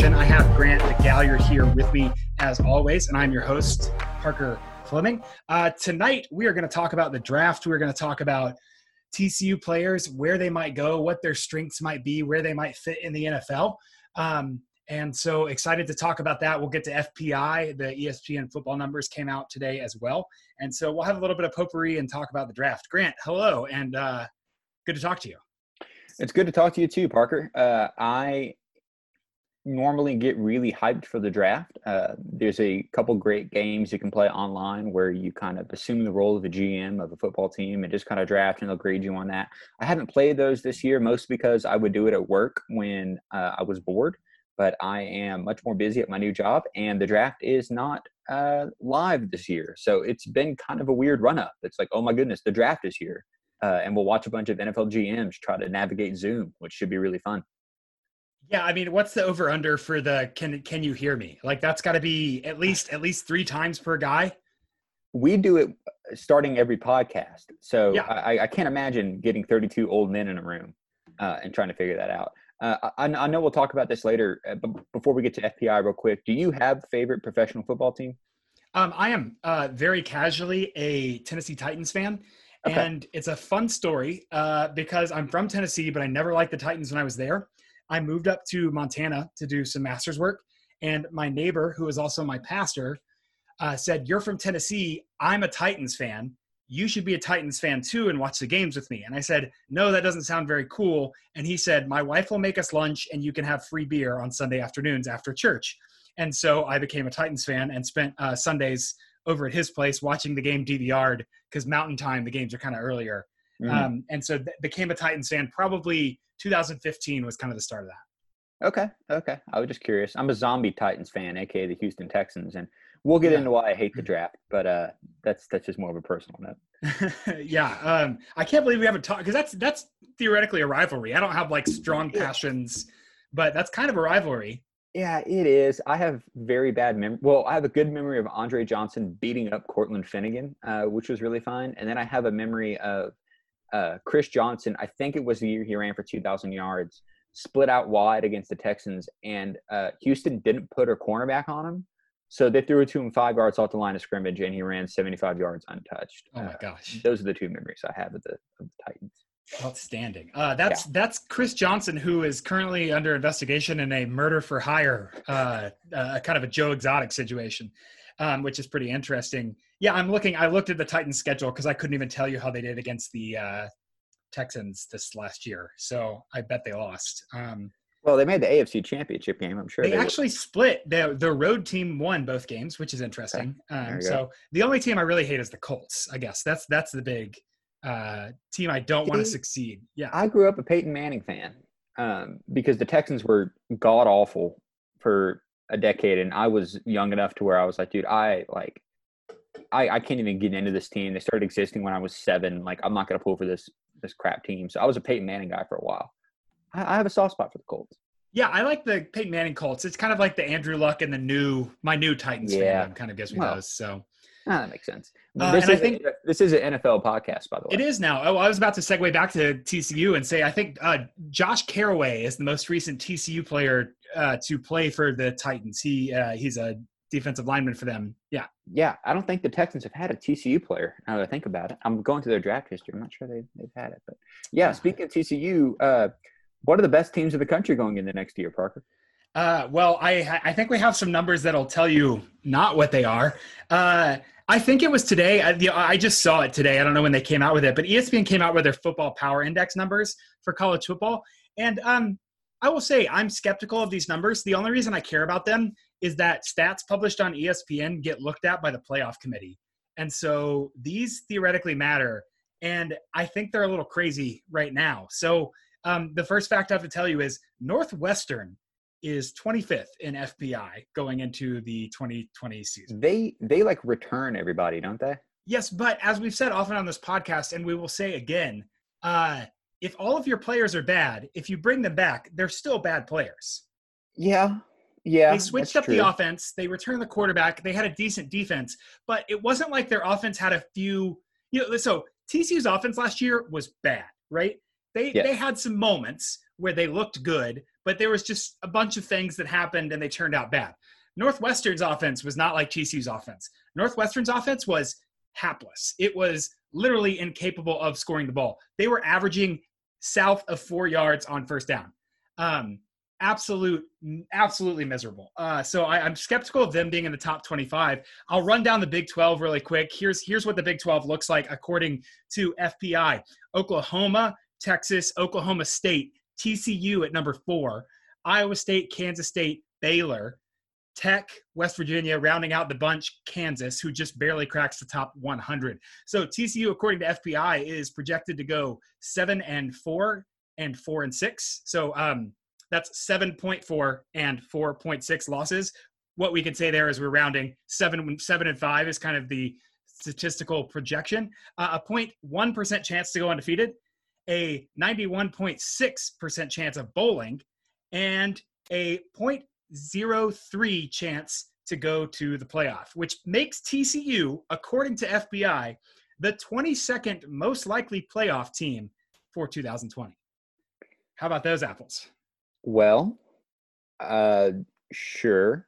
I have Grant McGalliard here with me as always, and I'm your host, Parker Fleming. Uh, tonight, we are going to talk about the draft. We're going to talk about TCU players, where they might go, what their strengths might be, where they might fit in the NFL. Um, and so excited to talk about that. We'll get to FPI. The ESPN football numbers came out today as well. And so we'll have a little bit of potpourri and talk about the draft. Grant, hello, and uh, good to talk to you. It's good to talk to you too, Parker. Uh, I normally get really hyped for the draft. Uh, there's a couple great games you can play online where you kind of assume the role of a GM of a football team and just kind of draft and they'll grade you on that. I haven't played those this year, mostly because I would do it at work when uh, I was bored. But I am much more busy at my new job, and the draft is not uh, live this year. So it's been kind of a weird run up. It's like, oh my goodness, the draft is here uh, and we'll watch a bunch of NFL GMs try to navigate Zoom, which should be really fun. Yeah, I mean, what's the over under for the can can you hear me? Like that's got to be at least at least three times per guy. We do it uh, starting every podcast, so yeah. I, I can't imagine getting 32 old men in a room uh, and trying to figure that out. Uh, I, I, know we'll talk about this later, uh, but before we get to FPI, real quick, do you have favorite professional football team? Um, I am uh, very casually a Tennessee Titans fan. Okay. And it's a fun story uh, because I'm from Tennessee, but I never liked the Titans when I was there. I moved up to Montana to do some master's work. And my neighbor, who is also my pastor, uh, said, You're from Tennessee. I'm a Titans fan. You should be a Titans fan too and watch the games with me. And I said, No, that doesn't sound very cool. And he said, My wife will make us lunch and you can have free beer on Sunday afternoons after church. And so I became a Titans fan and spent uh, Sundays over at his place watching the game DVR'd because Mountain Time the games are kind of earlier. Mm-hmm. Um, and so th- became a Titans fan. Probably 2015 was kind of the start of that. Okay, okay. I was just curious. I'm a zombie Titans fan, aka the Houston Texans, and we'll get yeah. into why I hate the draft. But uh, that's that's just more of a personal note. yeah, um, I can't believe we haven't talked because that's that's theoretically a rivalry. I don't have like strong passions, but that's kind of a rivalry. Yeah, it is. I have very bad memory. Well, I have a good memory of Andre Johnson beating up Cortland Finnegan, uh, which was really fun. And then I have a memory of uh, Chris Johnson. I think it was the year he ran for 2,000 yards, split out wide against the Texans, and uh, Houston didn't put a cornerback on him. So they threw it to him five yards off the line of scrimmage, and he ran 75 yards untouched. Oh my uh, gosh! those are the two memories I have of the, of the Titans. Outstanding. Uh, that's yeah. that's Chris Johnson, who is currently under investigation in a murder for hire, uh, uh, kind of a Joe Exotic situation, um, which is pretty interesting. Yeah, I'm looking. I looked at the Titans' schedule because I couldn't even tell you how they did against the uh, Texans this last year. So I bet they lost. Um, well, they made the AFC Championship game. I'm sure they, they actually split. The the road team won both games, which is interesting. Okay. Um, so the only team I really hate is the Colts. I guess that's that's the big uh, team I don't want to succeed. Yeah. I grew up a Peyton Manning fan um, because the Texans were god awful for a decade, and I was young enough to where I was like, dude, I like, I, I can't even get into this team. They started existing when I was seven. Like, I'm not gonna pull for this this crap team. So I was a Peyton Manning guy for a while. I, I have a soft spot for the Colts. Yeah, I like the Peyton Manning Colts. It's kind of like the Andrew Luck and the new my new Titans yeah. fan kind of gives me well, those. So Ah, that makes sense. Uh, this, is, I think this is an NFL podcast, by the way. It is now. Oh, I was about to segue back to TCU and say I think uh, Josh Carraway is the most recent TCU player uh, to play for the Titans. He uh, he's a defensive lineman for them. Yeah. Yeah, I don't think the Texans have had a TCU player. Now that I think about it, I'm going through their draft history. I'm not sure they, they've had it, but yeah. Speaking of TCU, uh, what are the best teams in the country going in the next year, Parker? Uh, well, I I think we have some numbers that'll tell you not what they are. Uh, I think it was today. I, I, just saw it today. I don't know when they came out with it, but ESPN came out with their football power index numbers for college football. And um, I will say I'm skeptical of these numbers. The only reason I care about them is that stats published on ESPN get looked at by the playoff committee. And so these theoretically matter. And I think they're a little crazy right now. So um, the first fact I have to tell you is Northwestern is 25th in FPI going into the 2020 season. They they like return everybody, don't they? Yes, but as we've said often on this podcast, and we will say again, uh, if all of your players are bad, if you bring them back, they're still bad players. Yeah. Yeah. They switched up true. the offense. They returned the quarterback. They had a decent defense, but it wasn't like their offense had a few, you know, so TCU's offense last year was bad, right? They yes. they had some moments where they looked good, but there was just a bunch of things that happened and they turned out bad. Northwestern's offense was not like TCU's offense. Northwestern's offense was hapless. It was literally incapable of scoring the ball. They were averaging south of four yards on first down. Um, absolute, absolutely miserable. Uh, so I, I'm skeptical of them being in the top 25. I'll run down the Big 12 really quick. Here's here's what the Big 12 looks like according to FPI: Oklahoma, Texas, Oklahoma State, TCU at number four, Iowa State, Kansas State, Baylor, Tech, West Virginia, rounding out the bunch, Kansas, who just barely cracks the top 100. So TCU, according to FPI, is projected to go seven and four and four and six. So um, that's 7.4 and 4.6 losses. What we can say there is we're rounding seven, seven and five is kind of the statistical projection. Uh, a 0.1 percent chance to go undefeated, a 91.6 percent chance of bowling, and a 0.03 chance to go to the playoff, which makes TCU, according to FPI, the 22nd most likely playoff team for 2020. How about those apples? Well, uh, sure.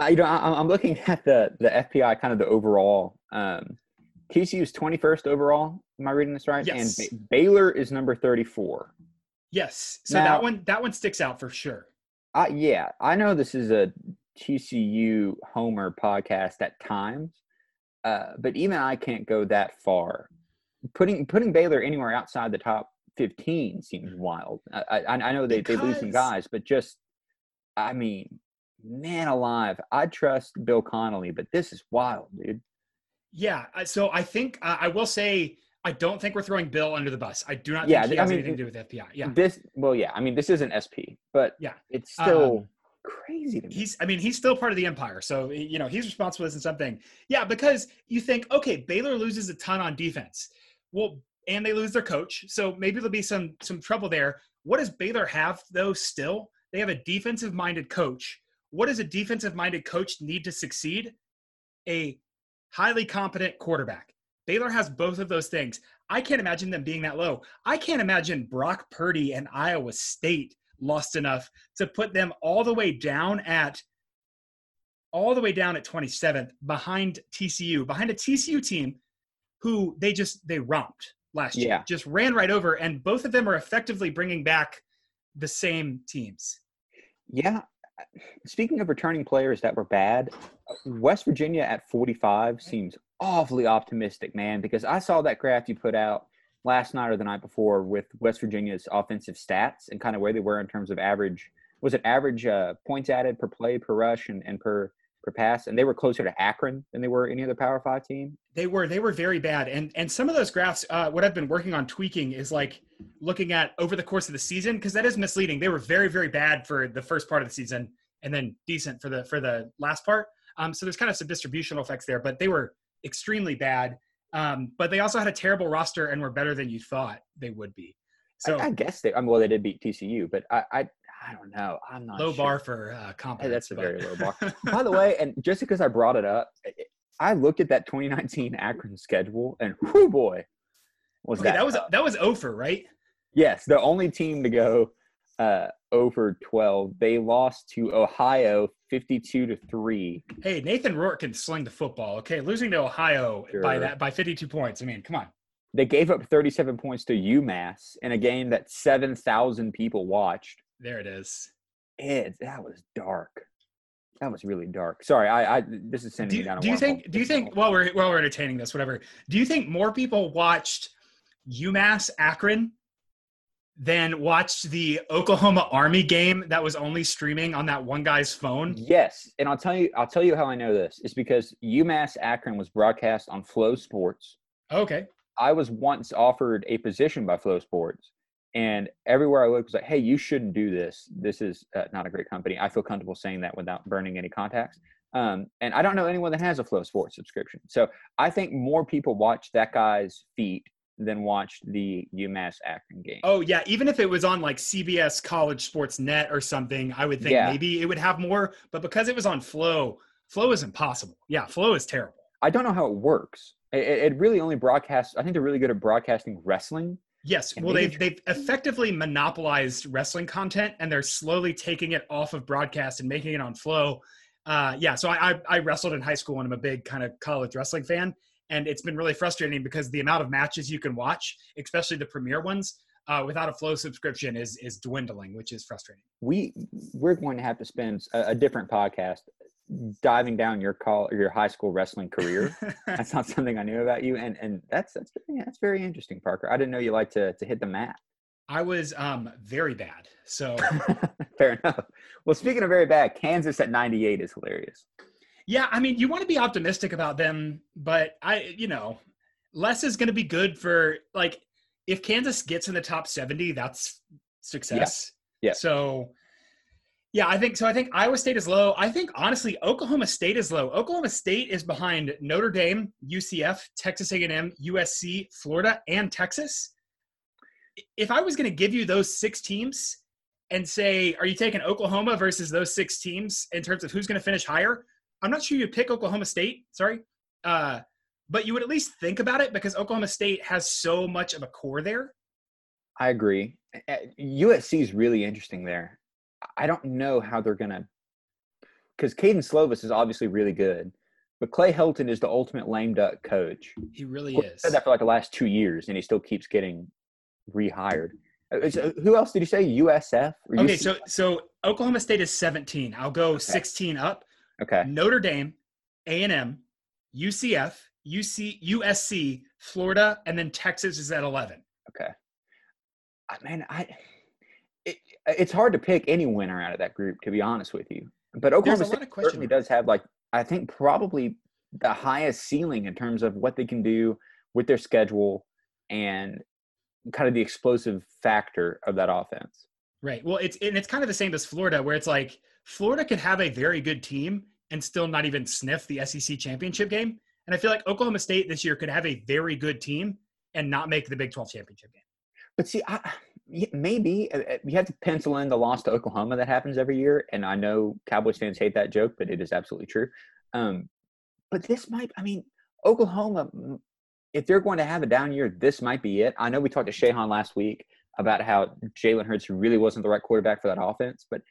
Uh, you know, I, am looking at the the FPI kind of the overall. Um, TCU is 21st overall. Am I reading this right? Yes. And ba- Baylor is number 34. Yes. So now, that one that one sticks out for sure. Uh, yeah, I know this is a TCU Homer podcast at times, uh, but even I can't go that far. Putting putting Baylor anywhere outside the top 15 seems wild. I, I, I know they, because, they lose some guys, but just, I mean, man alive, I trust Bill Connelly, but this is wild, dude. Yeah. So I think, uh, I will say, I don't think we're throwing Bill under the bus. I do not yeah, think he has I mean, anything to do with FPI. Yeah. This, well, yeah. I mean, this isn't SP, but yeah, it's still. Um, crazy to me. He's, I mean, he's still part of the empire. So, you know, he's responsible for something. Yeah, because you think, okay, Baylor loses a ton on defense. Well, and they lose their coach. So maybe there'll be some some trouble there. What does Baylor have though? Still, they have a defensive minded coach. What does a defensive minded coach need to succeed? A highly competent quarterback. Baylor has both of those things. I can't imagine them being that low. I can't imagine Brock Purdy and Iowa State lost enough to put them all the way down at all the way down at 27th behind TCU, behind a TCU team who they just they romped last year. Yeah. Just ran right over, and both of them are effectively bringing back the same teams. Yeah. Speaking of returning players that were bad, West Virginia at 45 seems awfully optimistic, man, because I saw that graph you put out last night or the night before with West Virginia's offensive stats and kind of where they were in terms of average. Was it average uh, points added per play, per rush, and, and per per pass, and they were closer to Akron than they were any other Power Five team. They were they were very bad, and and some of those graphs, uh, what I've been working on tweaking is like looking at over the course of the season because that is misleading. They were very very bad for the first part of the season, and then decent for the for the last part. Um, so there's kind of some distributional effects there, but they were extremely bad. Um, but they also had a terrible roster and were better than you thought they would be. So I, I guess they. I mean, well, they did beat TCU, but I, I I don't know. I'm not low sure. bar for uh, confidence. Hey, that's a very low bar. By the way, and just because I brought it up, I looked at that 2019 Akron schedule, and whoo boy, was okay, that that was that was over right? Yes, the only team to go uh, over 12. They lost to Ohio 52 to three. Hey, Nathan Rourke can sling the football. Okay, losing to Ohio sure. by that by 52 points. I mean, come on. They gave up 37 points to UMass in a game that 7,000 people watched. There it is. It that was dark. That was really dark. Sorry, I, I this is sending do, me down. do you think? Do you think? While we're while we're entertaining this, whatever. Do you think more people watched UMass Akron than watched the Oklahoma Army game that was only streaming on that one guy's phone? Yes, and I'll tell you. I'll tell you how I know this. It's because UMass Akron was broadcast on FloSports. Okay. I was once offered a position by FloSports and everywhere I looked was like, "Hey, you shouldn't do this. This is uh, not a great company." I feel comfortable saying that without burning any contacts. Um, and I don't know anyone that has a FloSports subscription. So I think more people watch that guy's feet than watch the UMass Akron game. Oh yeah, even if it was on like CBS College Sports Net or something, I would think yeah. maybe it would have more. But because it was on Flow, Flow is impossible. Yeah, Flow is terrible. I don't know how it works. It, it really only broadcasts. I think they're really good at broadcasting wrestling Yes, well, they've they've effectively monopolized wrestling content, and they're slowly taking it off of broadcast and making it on Flow. Uh, yeah, so I, I I wrestled in high school, and I'm a big kind of college wrestling fan, and it's been really frustrating because the amount of matches you can watch, especially the premier ones, uh, without a Flow subscription, is is dwindling, which is frustrating. we we're going to have to spend a, a different podcast diving down your call your high school wrestling career. that's not something I knew about you, and and that's that's very, that's very interesting, Parker. I didn't know you like to to hit the mat. I was um very bad, so Fair enough. Well, speaking of very bad, Kansas at 98 is hilarious. Yeah, I mean, you want to be optimistic about them, but I, you know, less is going to be good for like if Kansas gets in the top 70, that's success. Yeah. So yeah, I think so. I think Iowa State is low. I think honestly, Oklahoma State is low. Oklahoma State is behind Notre Dame, UCF, Texas A&M, USC, Florida, and Texas. If I was going to give you those six teams and say, are you taking Oklahoma versus those six teams in terms of who's going to finish higher? I'm not sure you'd pick Oklahoma State. Sorry. Uh, but you would at least think about it because Oklahoma State has so much of a core there. I agree. USC is really interesting there. I don't know how they're gonna, because Kedon Slovis is obviously really good, but Clay Helton is the ultimate lame duck coach. He really is. said that for like the last two years, and he still keeps getting rehired. Uh, is- uh, Who else did you say? USF? Or Okay, UC? so so Oklahoma State is 17. I'll go Okay. 16 up. okay, Notre Dame, A&M, UCF, UC, USC, Florida, and then Texas is at 11. okay. I, man, I it, it's hard to pick any winner out of that group, to be honest with you. But Oklahoma State lot of question certainly does have like I think probably the highest ceiling in terms of what they can do with their schedule and kind of the explosive factor of that offense. Right. Well, it's and it's kind of the same as Florida, where it's like Florida could have a very good team and still not even sniff the SEC championship game. And I feel like Oklahoma State this year could have a very good team and not make the Big 12 championship game. But see, I, maybe uh, uh, you have to pencil in the loss to Oklahoma that happens every year, and I know Cowboys fans hate that joke, but it is absolutely true. Um, but this might, I mean, Oklahoma, if they're going to have a down year, this might be it. I know we talked to Shahan last week about how Jalen Hurts really wasn't the right quarterback for that offense, but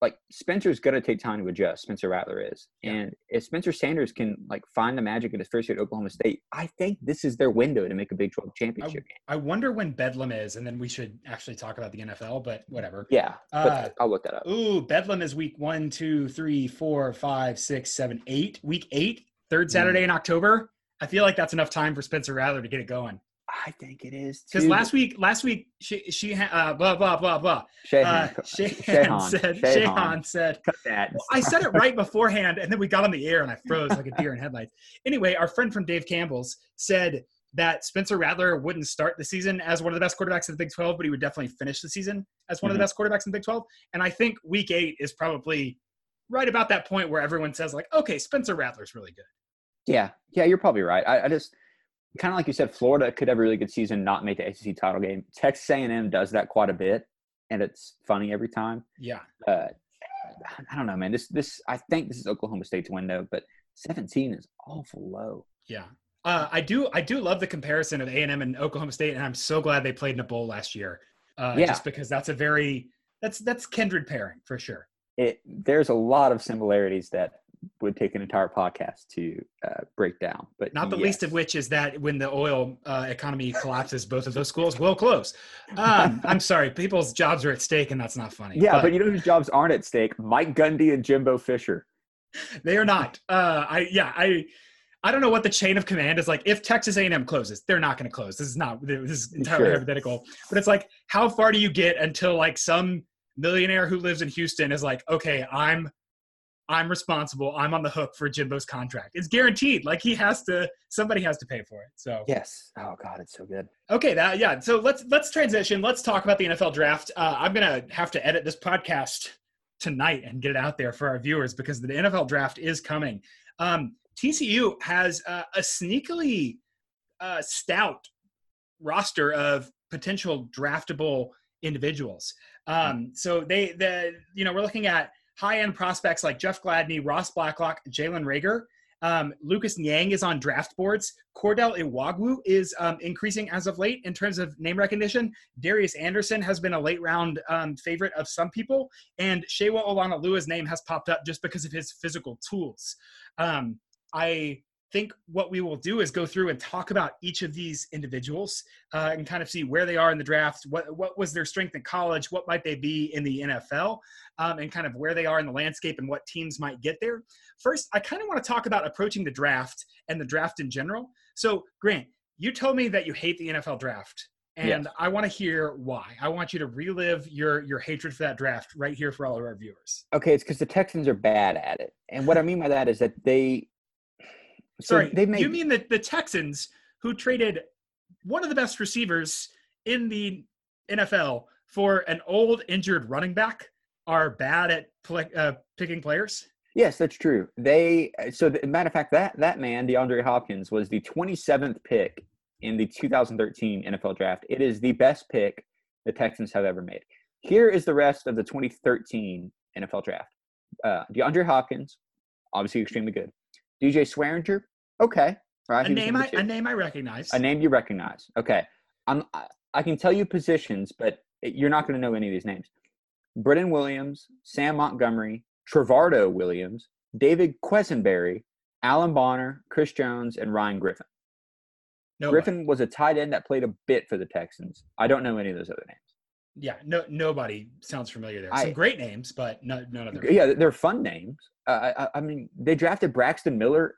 like Spencer's going to take time to adjust. Spencer Rattler is, Yeah. and if Spencer Sanders can like find the magic in his first year at Oklahoma State, I think this is their window to make a Big Twelve championship game. I wonder when Bedlam is, and then we should actually talk about the NFL, but whatever. Yeah, but Uh, I'll look that up. Ooh, Bedlam is week one, two, three, four, five, six, seven, eight. Week eight, third Saturday in October. I feel like that's enough time for Spencer Rattler to get it going. I think it is Because last week, last week she she uh, blah blah blah blah. Shahan, Uh, Shahan said Shahan. Shahan said cut that. Well, I said it right beforehand, and then we got on the air, and I froze like a deer in headlights. Anyway, our friend from Dave Campbell's said that Spencer Rattler wouldn't start the season as one of the best quarterbacks in the Big 12, but he would definitely finish the season as one of the Mhm. best quarterbacks in the Big 12. And I think Week Eight is probably right about that point where everyone says like, okay, Spencer Rattler's really good. Yeah, yeah, you're probably right. I, I just kind of like you said, Florida could have a really good season, not make the ACC title game. Texas A&M does that quite a bit, and it's funny every time. Yeah, Uh, I don't know, man. This this I think this is Oklahoma State's window, but 17 is awful low. yeah. Uh, I do I do love the comparison of A&M and Oklahoma State, and I'm so glad they played in a bowl last year. Uh, Yeah. Just because that's a very that's that's kindred pairing for sure. It there's a lot of similarities that would take an entire podcast to uh, break down, but Not the least of which is that when the oil uh, economy collapses, both of those schools will close. Um, I'm sorry, people's jobs are at stake, and that's not funny. Yeah, but you know whose jobs aren't at stake? Mike Gundy and Jimbo Fisher. they are not. Uh, I yeah, I I don't know what the chain of command is like. If Texas A&M closes, they're not going to close. This is not. This is entirely Sure. hypothetical. But it's like, how far do you get until like some millionaire who lives in Houston is like, okay, I'm I'm responsible. I'm on the hook for Jimbo's contract. It's guaranteed. Like he has to. Somebody has to pay for it. So Yes. Oh God, it's so good. Okay, that yeah. So let's let's transition. Let's talk about the NFL draft. Uh, I'm gonna have to edit this podcast tonight and get it out there for our viewers because the NFL draft is coming. Um, TCU has uh, a sneakily uh, stout roster of potential draftable individuals. Um, so they the you know we're looking at high end prospects like Jeff Gladney, Ross Blacklock, Jalen Reagor. Um, Lucas Niang is on draft boards. Cordell Iwuagwu is um, increasing as of late in terms of name recognition. Darius Anderson has been a late round um, favorite of some people, and Sewo Olonilua's name has popped up just because of his physical tools. Um, I think what we will do is go through and talk about each of these individuals uh, and kind of see where they are in the draft, what what was their strength in college, what might they be in the NFL, um, and kind of where they are in the landscape and what teams might get there. First, I kind of want to talk about approaching the draft and the draft in general. So, Grant, you told me that you hate the NFL draft. And yes. I want to hear why. I want you to relive your your hatred for that draft right here for all of our viewers. Okay, it's because the Texans are bad at it, and what I mean by that is that they so Sorry, they made, you mean the, the Texans who traded one of the best receivers in the NFL for an old injured running back are bad at play, uh, picking players? Yes, that's true. They so the matter of fact that that man DeAndre Hopkins was the 27th pick in the 2013 NFL draft. It is the best pick the Texans have ever made. Here is the rest of the 2013 NFL draft. Uh, DeAndre Hopkins, obviously extremely good. DJ Swearinger, okay, right. A name I a name I recognize. A name you recognize. Okay, I'm I can tell you positions, but you're not going to know any of these names. Brennan Williams, Sam Montgomery, Trevardo Williams, David Quessenberry, Alan Bonner, Chris Jones, and Ryan Griffin. Nobody. Griffin was a tight end that played a bit for the Texans. I don't know any of those other names. Yeah, no, nobody sounds familiar there. Some I, great names, but no, none of them. Yeah, they're fun names. Uh, I, I, mean, they drafted Braxton Miller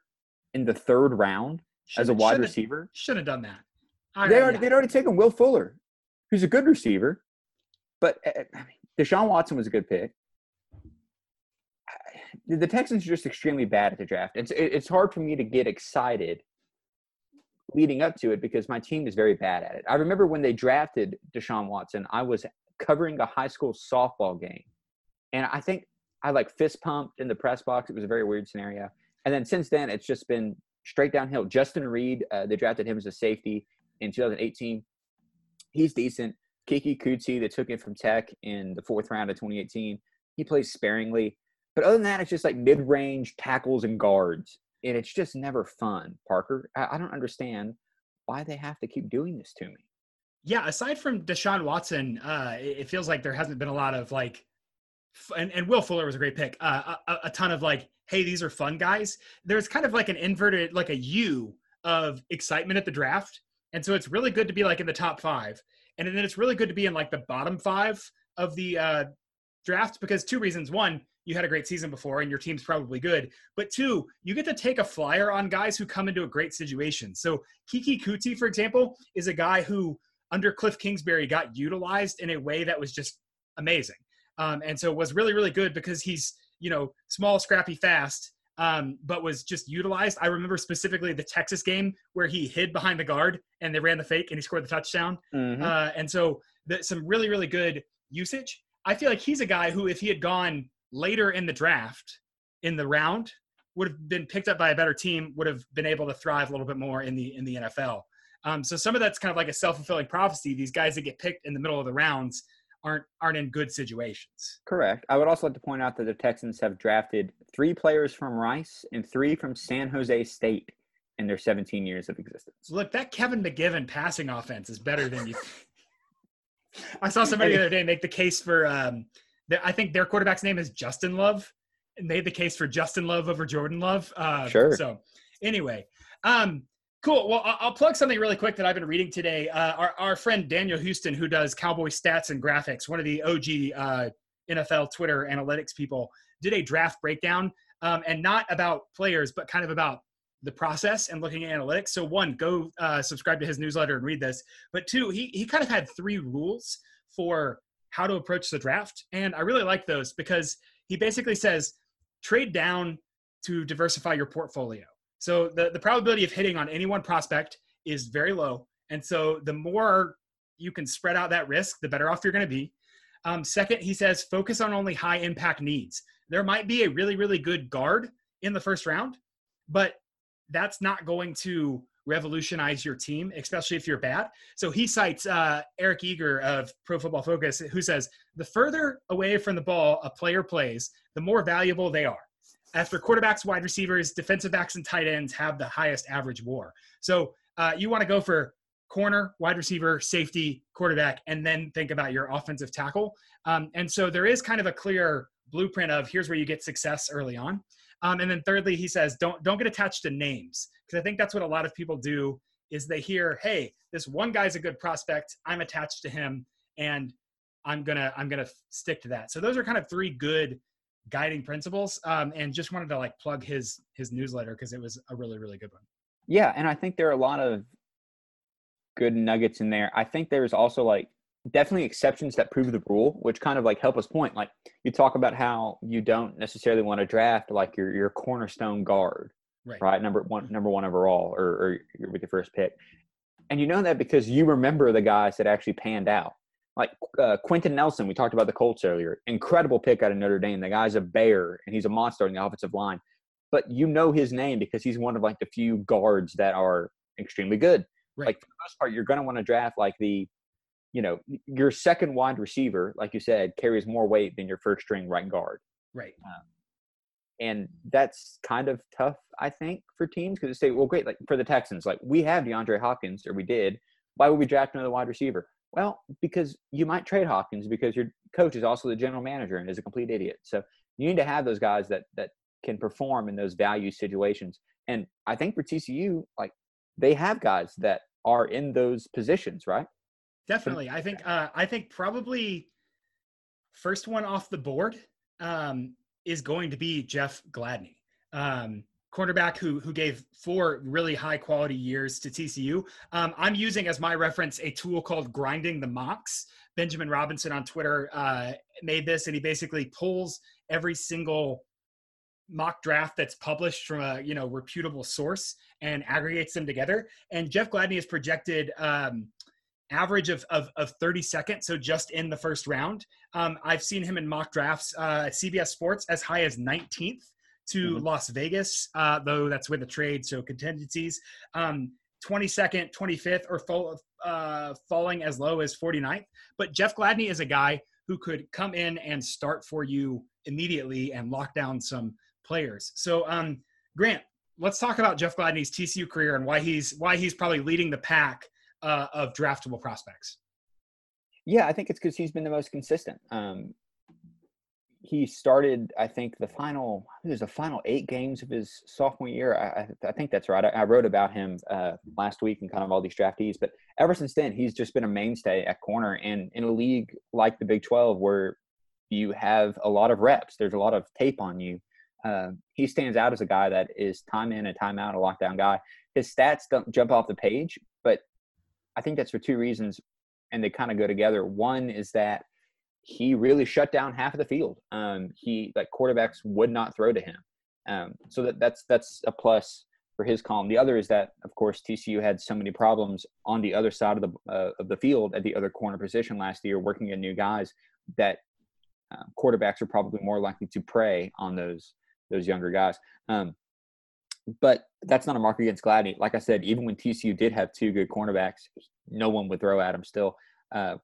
in the third round should as a wide receiver. Should have done that. All they already, they'd already taken Will Fuller, who's a good receiver, but uh, I mean, Deshaun Watson was a good pick. The Texans are just extremely bad at the draft. It's it's hard for me to get excited leading up to it because my team is very bad at it. I remember when they drafted Deshaun Watson, I was covering a high school softball game, and I think I like fist pumped in the press box. It was a very weird scenario. And then since then, it's just been straight downhill. Justin Reid, uh, they drafted him as a safety in 2018. He's decent. Keke Coutee, they took him from Tech in the fourth round of 2018. He plays sparingly. But other than that, it's just like mid range tackles and guards. And it's just never fun, Parker. I, I don't understand why they have to keep doing this to me. Yeah, aside from Deshaun Watson, uh, it feels like there hasn't been a lot of like and, and Will Fuller was a great pick. Uh, a, a, ton of like, hey, these are fun guys. There's kind of like an inverted, like a U of excitement at the draft, and so it's really good to be like in the top five, and then it's really good to be in like the bottom five of the uh, draft because two reasons: one, you had a great season before, and your team's probably good, but two, you get to take a flyer on guys who come into a great situation. So Keke Coutee, for example, is a guy who under Cliff Kingsbury got utilized in a way that was just amazing um, and so was really really good because he's you know small, scrappy, fast, um, but was just utilized. I remember specifically the Texas game where he hid behind the guard and they ran the fake and he scored the touchdown. Mm-hmm. Uh, and so the, some really really good usage. I feel like he's a guy who, if he had gone later in the draft, in the round, would have been picked up by a better team, would have been able to thrive a little bit more in the in the NFL. Um, so some of that's kind of like a self fulfilling prophecy. These guys that get picked in the middle of the rounds aren't aren't in good situations. Correct. I would also like to point out that the Texans have drafted three players from Rice and three from San Jose State in their 17 years of existence. Look, that Kevin McGivern passing offense is better than you. I saw somebody the other day make the case for. Um, the, I think their quarterback's name is Justin Love, and made the case for Justin Love over Jordan Love. Uh, sure. So, anyway, um, Cool. Well, I'll plug something really quick that I've been reading today. Uh, our, our friend Daniel Houston, who does Cowboy stats and graphics, one of the OG uh, NFL Twitter analytics people, did a draft breakdown um, and not about players, but kind of about the process and looking at analytics. So, one, go uh, subscribe to his newsletter and read this. But two, he, he kind of had three rules for how to approach the draft. And I really like those because he basically says trade down to diversify your portfolio. So the, the probability of hitting on any one prospect is very low. And so the more you can spread out that risk, the better off you're going to be. Um, second, he says focus on only high impact needs. There might be a really, really good guard in the first round, but that's not going to revolutionize your team, especially if you're bad. So he cites uh, Eric Eager of Pro Football Focus, who says the further away from the ball a player plays, the more valuable they are. After quarterbacks, wide receivers, defensive backs, and tight ends have the highest average WAR. So uh, you want to go for corner, wide receiver, safety, quarterback, and then think about your offensive tackle. Um, and so there is kind of a clear blueprint of here's where you get success early on. Um, and then thirdly, he says don't don't get attached to names because I think that's what a lot of people do is they hear, hey, this one guy's a good prospect, I'm attached to him, and I'm gonna I'm gonna stick to that. So those are kind of three good guiding principles. Um, and just wanted to like plug his his newsletter because it was a really really good one. Yeah, and I think there are a lot of good nuggets in there. I think there's also like definitely exceptions that prove the rule, which kind of like help us point. Like you talk about how you don't necessarily want to draft like your your cornerstone guard, right? right? Number one, number one overall, or, or with your first pick, and you know that because you remember the guys that actually panned out. Like uh, Quenton Nelson, we talked about the Colts earlier. Incredible pick out of Notre Dame. The guy's a bear, and he's a monster in the offensive line. But you know his name because he's one of like the few guards that are extremely good. Right. Like for the most part, you're going to want to draft like the, you know, your second wide receiver, like you said, carries more weight than your first string right guard. Right. Um, and that's kind of tough, I think, for teams because they say, well, great, like for the Texans, like we have DeAndre Hopkins, or we did. Why would we draft another wide receiver? Well, because you might trade Hopkins because your coach is also the general manager and is a complete idiot. So you need to have those guys that that can perform in those value situations. And I think for TCU, like they have guys that are in those positions, right? Definitely. I think uh, I think probably first one off the board um, is going to be Jeff Gladney, um, cornerback who who gave four really high quality years to TCU. Um, I'm using as my reference a tool called Grinding the Mocks. Benjamin Robinson on Twitter uh, made this, and he basically pulls every single mock draft that's published from a you know reputable source and aggregates them together. And Jeff Gladney is projected um, average of, of, of 30 seconds, so just in the first round. Um, I've seen him in mock drafts uh, CBS Sports as high as 19th to mm-hmm. Las Vegas, uh, though that's with a trade, so contingencies. Um, 22nd, 25th, or fall, uh, falling as low as 49th. But Jeff Gladney is a guy who could come in and start for you immediately and lock down some players. So, um, Grant, let's talk about Jeff Gladney's TCU career and why he's why he's probably leading the pack uh, of draftable prospects. Yeah, I think it's because he's been the most consistent. Um, he started, I think, the final it was the final eight games of his sophomore year. I, I think that's right. I, I wrote about him uh, last week and kind of all these draftees. But ever since then, he's just been a mainstay at corner. And in a league like the Big Twelve, where you have a lot of reps, there's a lot of tape on you. Uh, he stands out as a guy that is time in and time out a lockdown guy. His stats don't jump off the page, but I think that's for two reasons, and they kind of go together. One is that he really shut down half of the field. Um, he like quarterbacks would not throw to him, um, so that that's that's a plus for his column. The other is that, of course, TCU had so many problems on the other side of the uh, of the field at the other corner position last year, working in new guys that uh, quarterbacks are probably more likely to prey on those those younger guys. Um, but that's not a mark against Gladney. Like I said, even when TCU did have two good cornerbacks, no one would throw at him still. Uh,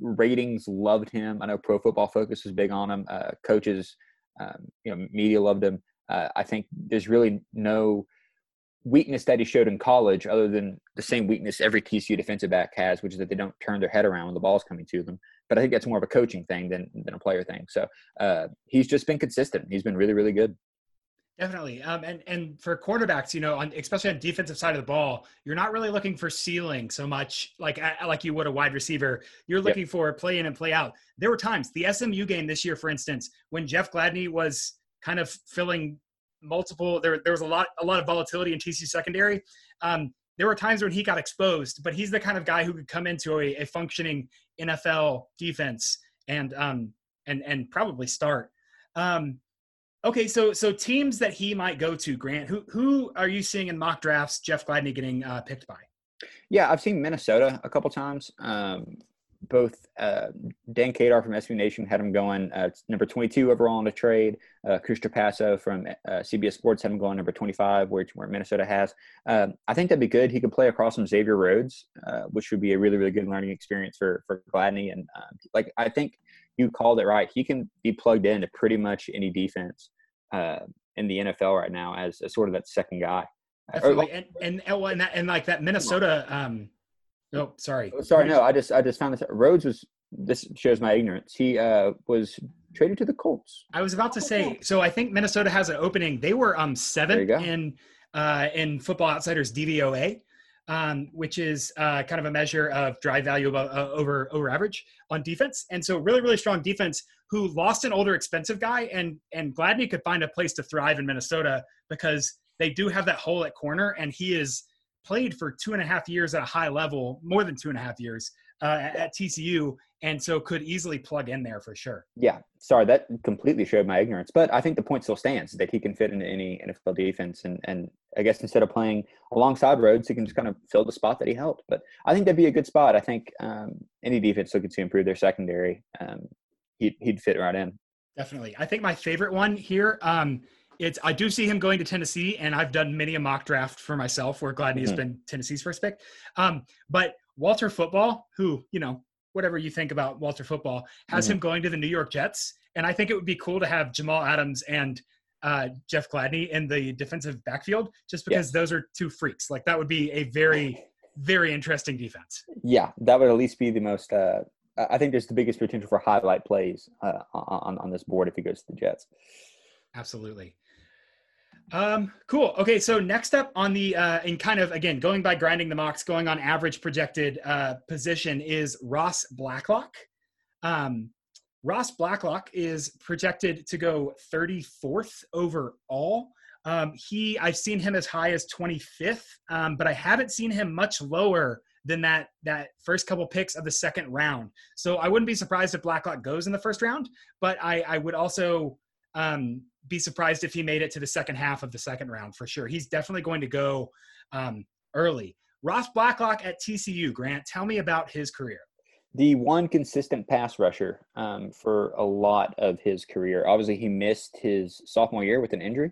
ratings loved him. I know Pro Football Focus was big on him. Uh, coaches, um, you know, media loved him. Uh, I think there's really no weakness that he showed in college other than the same weakness every TCU defensive back has, which is that they don't turn their head around when the ball's coming to them. But I think that's more of a coaching thing than, than a player thing. So uh, he's just been consistent. He's been really, really good. Definitely. Um, and, and for quarterbacks, you know, on, especially on defensive side of the ball, you're not really looking for ceiling so much like, like you would a wide receiver. You're looking yep. for play in and play out. There were times the SMU game this year, for instance, when Jeff Gladney was kind of filling multiple, there, there was a lot, a lot of volatility in TC secondary. Um, there were times when he got exposed, but he's the kind of guy who could come into a, a functioning NFL defense and, um, and, and probably start. Um, Okay, so so teams that he might go to, Grant. Who who are you seeing in mock drafts? Jeff Gladney getting uh, picked by? Yeah, I've seen Minnesota a couple times. Um, both uh, Dan Kadar from SB Nation had him going uh, number 22 overall in a trade. Uh, Chris Trapasso from uh, CBS Sports had him going number 25, which where Minnesota has. Uh, I think that'd be good. He could play across from Xavier Rhodes, uh, which would be a really really good learning experience for for Gladney. And uh, like I think you called it right. He can be plugged into pretty much any defense. Uh, in the NFL right now as, as sort of that second guy. Definitely. and, and, and, and, that, and like that Minnesota, um, oh, sorry. Oh, sorry. No, I just, I just found this Rhodes was, this shows my ignorance. He uh, was traded to the Colts. I was about to say, so I think Minnesota has an opening. They were um seventh in, uh, in Football Outsiders DVOA um, which is uh, kind of a measure of drive value uh, over over average on defense. And so, really, really strong defense. Who lost an older, expensive guy, and and Gladney could find a place to thrive in Minnesota because they do have that hole at corner, and he is played for two and a half years at a high level, more than two and a half years uh, at, at TCU, and so could easily plug in there for sure. Yeah, sorry, that completely showed my ignorance, but I think the point still stands that he can fit into any NFL defense, and and I guess instead of playing alongside Rhodes, he can just kind of fill the spot that he held. But I think that'd be a good spot. I think um, any defense looking to improve their secondary, um, he'd he'd fit right in. Definitely, I think my favorite one here. Um, it's I do see him going to Tennessee, and I've done many a mock draft for myself where Gladney mm-hmm. has been Tennessee's first pick. Um, but Walter Football, who you know whatever you think about Walter Football, has mm-hmm. him going to the New York Jets, and I think it would be cool to have Jamal Adams and uh, Jeff Gladney in the defensive backfield, just because those are two freaks. Like that would be a very, very interesting defense. Yeah, that would at least be the most. Uh, I think there's the biggest potential for highlight plays uh, on on this board if he goes to the Jets. Absolutely. Um, cool. Okay, so next up on the uh, in kind of again going by grinding the mocks, going on average projected uh, position is Ross Blacklock. Um, Ross Blacklock is projected to go 34th overall. Um, he, I've seen him as high as 25th, um, but I haven't seen him much lower than that that first couple picks of the second round. So I wouldn't be surprised if Blacklock goes in the first round, but I, I would also um, be surprised if he made it to the second half of the second round for sure. He's definitely going to go um, early. Ross Blacklock at TCU, Grant, tell me about his career the one consistent pass rusher um, for a lot of his career. Obviously, he missed his sophomore year with an injury,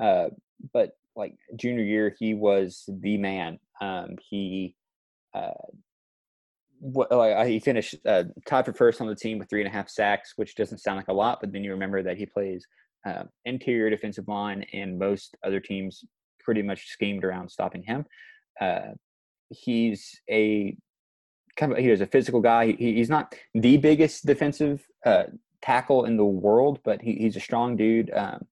uh, but like junior year, he was the man. Um, he uh, like, he finished uh, tied for first on the team with three and a half sacks, which doesn't sound like a lot, but then you remember that he plays uh, interior defensive line, and most other teams pretty much schemed around stopping him. Uh, he's a kind of he was a physical guy. He, he's not the biggest defensive uh, tackle in the world, but he, he's a strong dude. Um,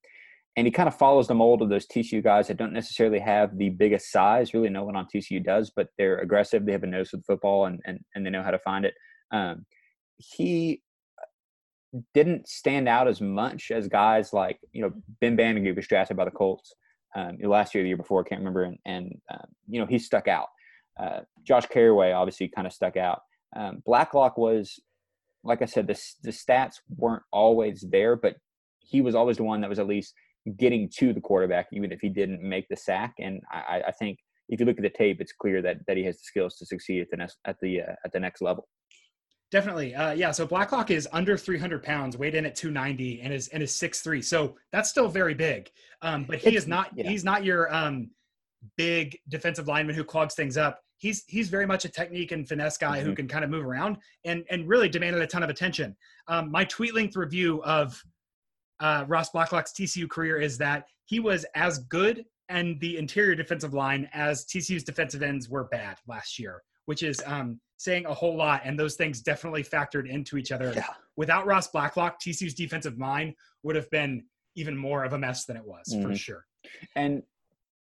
and he kind of follows the mold of those TCU guys that don't necessarily have the biggest size. Really, no one on TCU does, but they're aggressive. They have a nose for football, and and, and they know how to find it. Um, he didn't stand out as much as guys like you know Ben Banogu was drafted by the Colts um, last year, the year before, I can't remember, and, and uh, you know he stuck out. Uh, Josh Carraway obviously kind of stuck out. Um, Blacklock was, like I said, the, the stats weren't always there, but he was always the one that was at least getting to the quarterback, even if he didn't make the sack. And I, I think if you look at the tape, it's clear that, that he has the skills to succeed at the next at the uh, at the next level. Definitely, uh, yeah. So Blacklock is under 300 pounds, weighed in at 290, and is and is 6'3". So that's still very big. Um, but he it's, is not yeah. he's not your um, big defensive lineman who clogs things up he's he's very much a technique and finesse guy mm-hmm. who can kind of move around and and really demanded a ton of attention. Um, my tweet length review of uh, Ross Blacklock's TCU career is that he was as good and the interior defensive line as TCU's defensive ends were bad last year, which is um, saying a whole lot. And those things definitely factored into each other. Yeah. Without Ross Blacklock, TCU's defensive line would have been even more of a mess than it was mm-hmm. for sure. And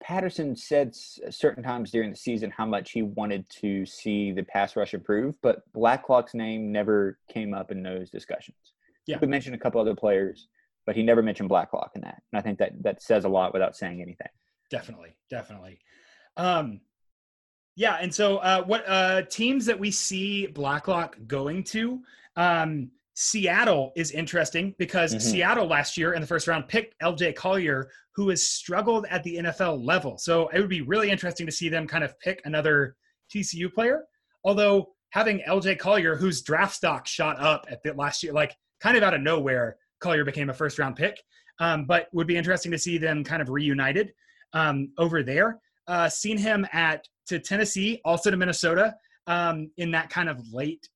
Patterson said certain times during the season how much he wanted to see the pass rush improve, but Blacklock's name never came up in those discussions. Yeah. We mentioned a couple other players, but he never mentioned Blacklock in that. And I think that that says a lot without saying anything. Definitely. Definitely. Um, yeah. And so uh, what uh, teams that we see Blacklock going to, um, Seattle is interesting because mm-hmm. Seattle last year in the first round picked LJ Collier, who has struggled at the NFL level. So it would be really interesting to see them kind of pick another TCU player. Although having LJ Collier, whose draft stock shot up at the last year, like kind of out of nowhere, Collier became a first round pick. Um, but would be interesting to see them kind of reunited um, over there. Uh, seen him at to Tennessee, also to Minnesota um, in that kind of late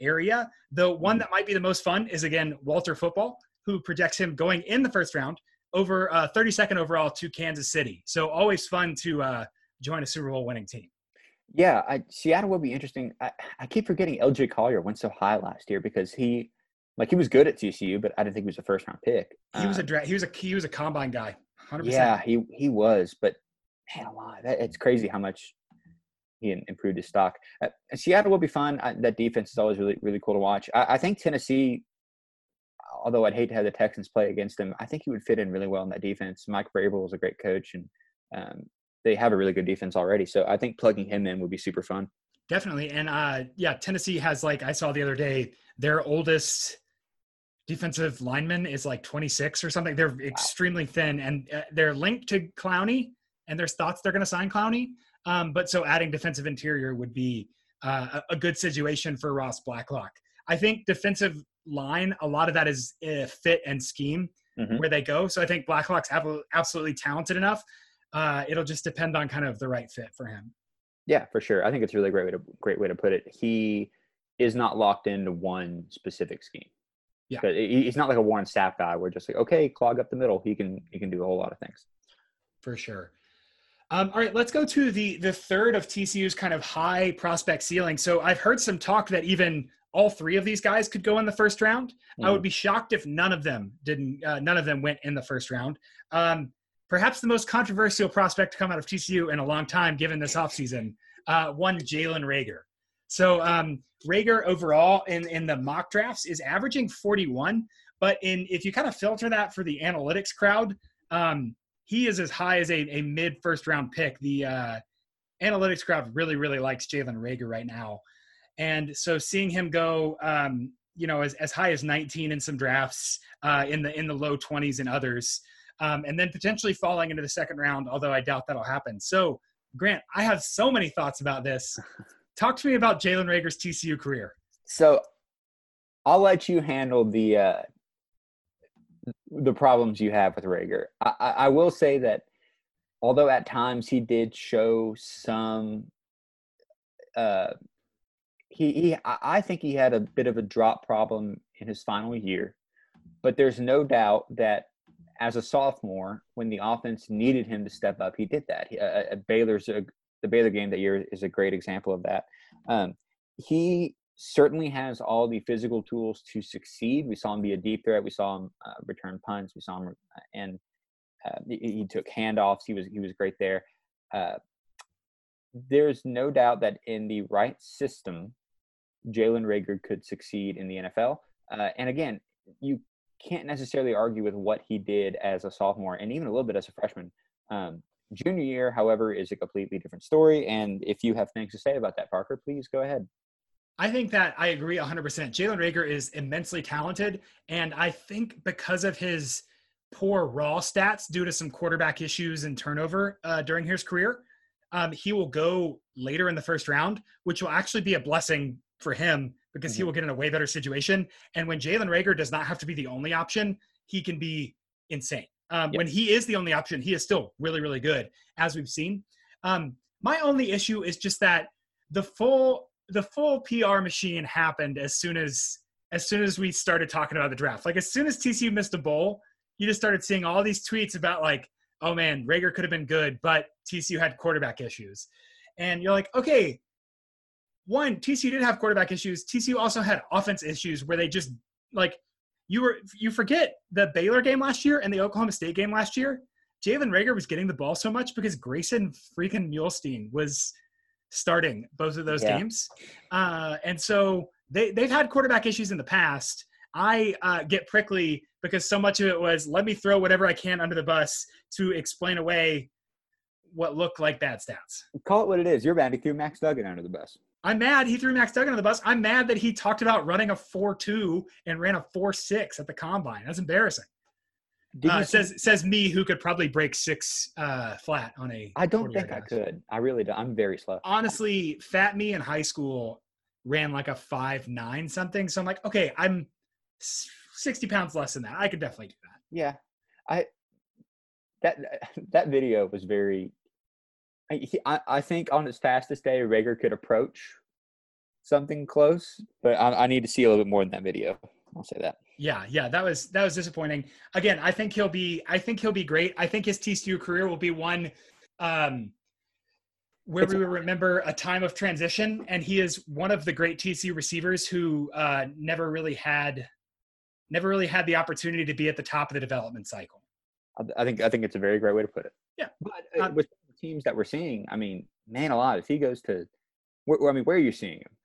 area. The one mm-hmm. that might be the most fun is again Walter Football, who projects him going in the first round over uh, 32nd overall to Kansas City. So always fun to uh, join a Super Bowl winning team. Yeah, I, Seattle will be interesting. I, I keep forgetting LJ Collier went so high last year because he, like, he was good at TCU, but I didn't think he was a first round pick. He was a dra- he was a he was a combine guy. 100%. Yeah, he he was, but man, alive, that, it's crazy how much he improved his stock. Uh, Seattle will be fun. I, that defense is always really really cool to watch. I, I, think Tennessee, although I'd hate to have the Texans play against him, I think he would fit in really well in that defense. Mike Vrabel is a great coach, and um, they have a really good defense already. So I think plugging him in would be super fun. Definitely, and uh, yeah, Tennessee has like I saw the other day their oldest defensive lineman is like 26 or something. They're extremely thin, and uh, they're linked to Clowney, and there's thoughts they're going to sign Clowney. Um, but so adding defensive interior would be uh, a, good situation for Ross Blacklock. I think defensive line, a lot of that is uh, fit and scheme mm-hmm. where they go. So I think Blacklock's absolutely talented enough. Uh, it'll just depend on kind of the right fit for him. Yeah, for sure. I think it's a really great way to great way to put it. He is not locked into one specific scheme. Yeah, he's not like a Warren Sapp guy. We're just like, okay, clog up the middle. He can he can do a whole lot of things. For sure. Um, all right, let's go to the the third of TCU's kind of high prospect ceiling. So I've heard some talk that even all three of these guys could go in the first round. Mm. I would mm. be shocked if none of them didn't. Uh, none of them went in the first round. Um, perhaps the most controversial prospect to come out of TCU in a long time, given this offseason, uh, one Jalen Reagor. So um, Reagor overall in in the mock drafts is averaging 41, but in if you kind of filter that for the analytics crowd, um, he is as high as a, a mid first round pick. The uh, analytics crowd really, really likes Jalen Reagor right now. And so seeing him go, um, you know, as, as high as 19 in some drafts, uh, in the in the low 20s in others, um, and then potentially falling into the second round, although I doubt that'll happen. So, Grant, I have so many thoughts about this. Talk to me about Jalen Reagor's TCU career. So, I'll let you handle the uh, the problems you have with Reagor. I, I, will say that although at times he did show some uh he, he I think he had a bit of a drop problem in his final year, but there's no doubt that as a sophomore, when the offense needed him to step up, he did that. He, uh, Baylor's a, the Baylor game that year is a great example of that. Um, he certainly has all the physical tools to succeed. We saw him be a deep threat. We saw him uh, return punts. We saw him uh, and uh, he, he, took handoffs. He was he was great there. Uh, there's no doubt that in the right system, Jalen Reagor could succeed in the NFL. Uh, and again, you can't necessarily argue with what he did as a sophomore and even a little bit as a freshman. Um, junior year, however, is a completely different story. And if you have things to say about that, Parker, please go ahead. I think that I agree 100%. Jalen Reagor is immensely talented. And I think because of his poor raw stats due to some quarterback issues and turnover uh, during his career, um, he will go later in the first round, which will actually be a blessing for him because mm-hmm. he will get in a way better situation. And when Jalen Reagor does not have to be the only option, he can be insane. Um, yep. When he is the only option, he is still really, really good, as we've seen. Um, my only issue is just that the full the full PR machine happened as soon as as soon as we started talking about the draft. Like as soon as TCU missed a bowl, you just started seeing all these tweets about like, oh man, Reagor could have been good, but TCU had quarterback issues. And you're like, okay, one, TCU did have quarterback issues. TCU also had offense issues where they just like you were you forget the Baylor game last year and the Oklahoma State game last year. Jalen Reagor was getting the ball so much because Grayson freaking Muehlstein was starting both of those yeah. games. Uh, and so they, they've had quarterback issues in the past. I uh, get prickly because so much of it was let me throw whatever I can under the bus to explain away what look like bad stats. Call it what it is. You're mad he threw Max Duggan under the bus. I'm mad he threw Max Duggan on the bus. I'm mad that he talked about running a 4-2 and ran a 4-6 at the combine. That's embarrassing. Uh, says says me who could probably break six uh, flat on a. I don't think I could. I really don't. I'm very slow. Honestly, fat me in high school ran like a five nine something. So I'm like, okay, I'm sixty pounds less than that. I could definitely do that. Yeah, I that that video was very. I I think on his fastest day, Reagor could approach something close, but I, I need to see a little bit more in that video. I'll say that. Yeah, yeah, that was that was disappointing. Again, I think he'll be I think he'll be great. I think his TCU career will be one um where it's, we will remember a time of transition and he is one of the great TCU receivers who uh never really had never really had the opportunity to be at the top of the development cycle. I think I think it's a very great way to put it. Yeah. But uh, um, with teams that we're seeing, I mean, man a lot. if he goes to where, I mean, where are you seeing him?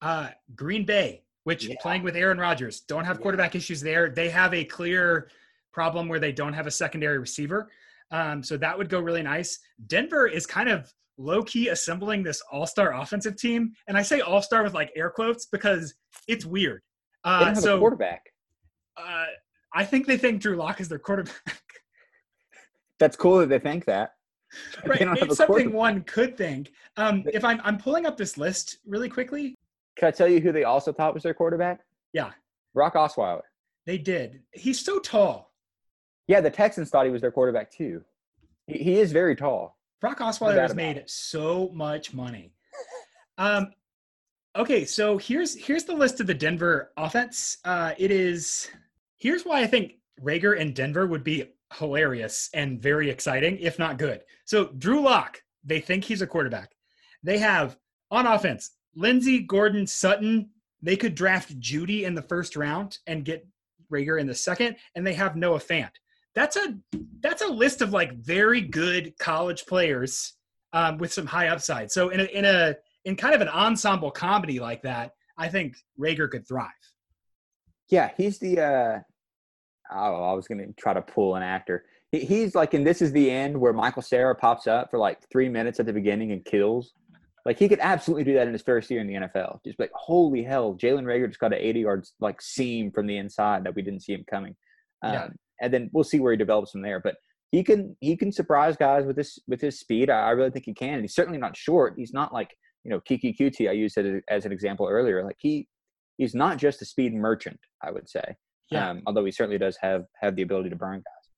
Uh Green Bay which yeah. playing with Aaron Rodgers don't have quarterback yeah. issues there. They have a clear problem where they don't have a secondary receiver. Um, so that would go really nice. Denver is kind of low key assembling this all star offensive team. And I say all star with like air quotes because it's weird. Uh, so, quarterback. Uh, I think they think Drew Lock is their quarterback. That's cool that they think that. Right. It's something one could think. Um, if I'm, I'm pulling up this list really quickly, can I tell you who they also thought was their quarterback? Yeah. Brock Osweiler. They did. He's so tall. Yeah, the Texans thought he was their quarterback too. He, he is very tall. Brock Osweiler has made it. so much money. um, okay, so here's here's the list of the Denver offense. Uh, it is here's why I think Reagor and Denver would be hilarious and very exciting, if not good. So Drew Lock, they think he's a quarterback. They have on offense Lindsay, Gordon, Sutton, they could draft Jeudy in the first round and get Reagor in the second, and they have Noah Fant. That's a that's a list of like very good college players um, with some high upside. So in a in a in kind of an ensemble comedy like that, I think Reagor could thrive. Yeah, he's the. uh Oh, I was going to try to pull an actor. He, he's like and This Is the End, where Michael Cera pops up for like three minutes at the beginning and kills. Like he could absolutely do that in his first year in the NFL. Just like holy hell, Jalen Reagor just got an 80 yards like seam from the inside that we didn't see him coming. Um, yeah. And then we'll see where he develops from there. But he can he can surprise guys with this with his speed. I, I really think he can. And he's certainly not short. He's not like you know Keke Coutee. I used it as an example earlier. Like he he's not just a speed merchant. I would say. Yeah. Um, although he certainly does have have the ability to burn guys.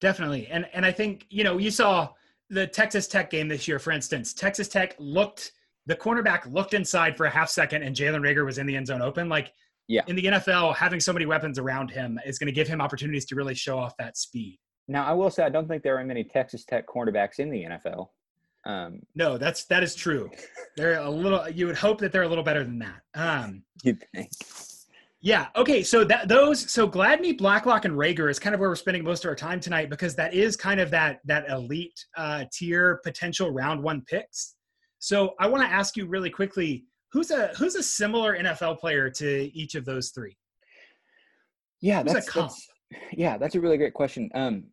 Definitely, and and I think you know you saw the Texas Tech game this year, for instance, Texas Tech looked the cornerback looked inside for a half second, and Jalen Reagor was in the end zone open. Like, yeah, in the NFL, having so many weapons around him is going to give him opportunities to really show off that speed. Now, I will say, I don't think there are many Texas Tech cornerbacks in the NFL. Um, no, that's that is true. They're a little. You would hope that they're a little better than that. Um, you think? Yeah. Okay. So that those so Gladney, Blacklock, and Reagor is kind of where we're spending most of our time tonight because that is kind of that that elite uh, tier potential round one picks. So I want to ask you really quickly who's a who's a similar NFL player to each of those three? Yeah, that's, that's yeah, that's a really great question. Um,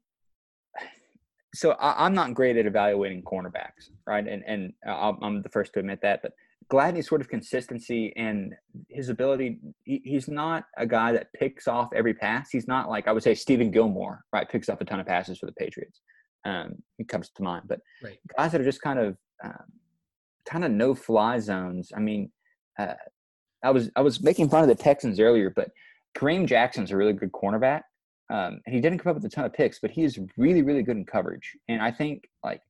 so I, am not great at evaluating cornerbacks, right? And and i am the first to admit that, but Gladney's sort of consistency and his ability. He, he's not a guy that picks off every pass. He's not like I would say Stephon Gilmore, right? Picks up a ton of passes for the Patriots. Um, he comes to mind, but right. guys that are just kind of um, kind of no fly zones. I mean, uh, I was I was making fun of the Texans earlier, but Kareem Jackson's a really good cornerback. Um, and he didn't come up with a ton of picks, but he is really, really good in coverage. And I think like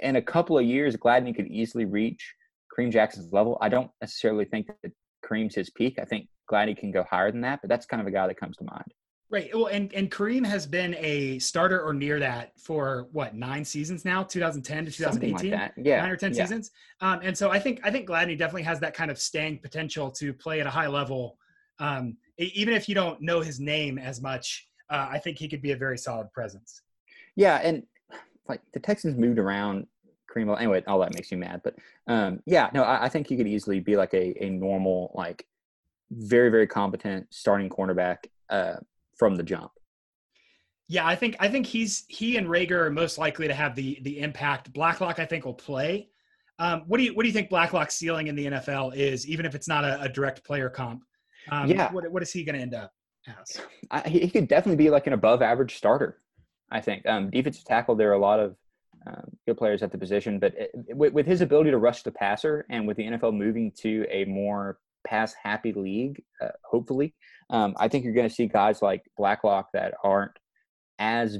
in a couple of years, Gladney could easily reach Kareem Jackson's level. I don't necessarily think that Kareem's his peak. I think Gladney can go higher than that, but that's kind of a guy that comes to mind. Right. Well, and, and Kareem has been a starter or near that for what nine seasons now, 2010 to 2018, like yeah, nine or ten yeah. seasons. Um, and so I think I think Gladney definitely has that kind of staying potential to play at a high level. Um, even if you don't know his name as much, uh, I think he could be a very solid presence. Yeah, and like the Texans moved around Kareem. Anyway, all that makes you mad, but um, yeah, no, I, I, think he could easily be like a, a normal, like very very competent starting cornerback uh, from the jump. Yeah, I think I think he's he and Reagor are most likely to have the the impact. Blacklock, I think, will play. Um, what do you what do you think Blacklock's ceiling in the NFL is, even if it's not a, a direct player comp? Um, yeah, what what is he going to end up as? I, he could definitely be like an above average starter. I think um, defensive tackle. There are a lot of um, good players at the position. But it, with, with, his ability to rush the passer and with the NFL moving to a more pass happy league, uh, hopefully, um, I think you're going to see guys like Blacklock that aren't as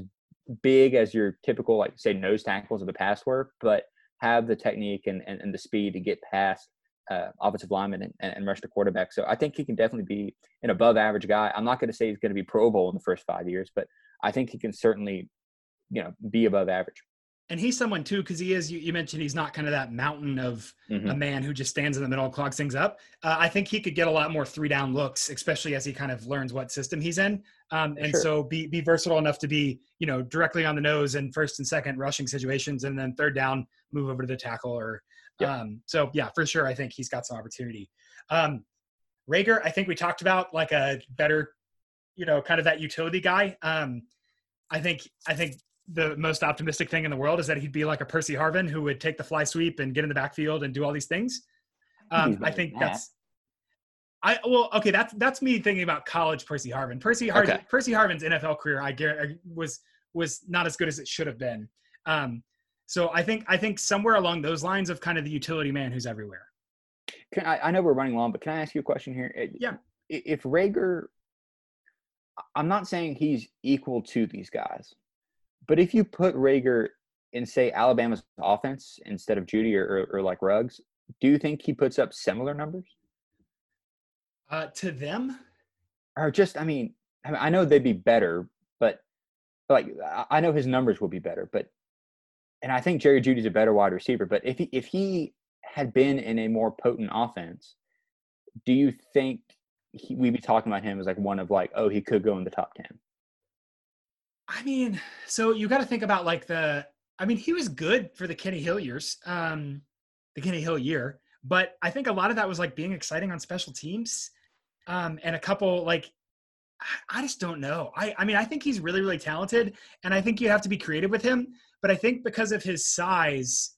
big as your typical, like, say, nose tackles of the past were, but have the technique and, and, and the speed to get past uh, offensive lineman and, and rush the quarterback. So I think he can definitely be an above average guy. I'm not going to say he's going to be Pro Bowl in the first five years, but I think he can certainly, you know, be above average and he's someone too because he is you, you, mentioned he's not kind of that mountain of mm-hmm. a man who just stands in the middle and clogs things up uh, i think he could get a lot more three down looks especially as he kind of learns what system he's in um, and sure. so be be versatile enough to be you know directly on the nose in first and second rushing situations and then third down move over to the tackle or yep. um, so yeah for sure i think he's got some opportunity um, Reagor, I think we talked about like a better, you know, kind of that utility guy. Um, I think I think the most optimistic thing in the world is that he'd be like a Percy Harvin who would take the fly sweep and get in the backfield and do all these things. Um, I think that's. I well, okay. That's that's me thinking about college Percy Harvin. Percy Harvin. Okay. Percy Harvin's NFL career, I guarantee, was was not as good as it should have been. Um, so I think I think somewhere along those lines of kind of the utility man who's everywhere. Can I, I know we're running long, but can I ask you a question here? Yeah. If Reagor, I'm not saying he's equal to these guys, but if you put Reagor in, say, Alabama's offense instead of Jeudy or, or, or like Ruggs, do you think he puts up similar numbers? Uh, to them? Or just, I mean, I know they'd be better, but like I know his numbers will be better, but and I think Jerry Jeudy's a better wide receiver. But if he if he had been in a more potent offense, do you think he, we'd be talking about him as like one of like, oh, he could go in the top ten? I mean, so you got to think about like the. I mean, he was good for the Kenny Hill years, um, the Kenny Hill year, but I think a lot of that was like being exciting on special teams, um, and a couple like. I just don't know. I, I mean, I think he's really, really talented, and I think you have to be creative with him. But I think because of his size,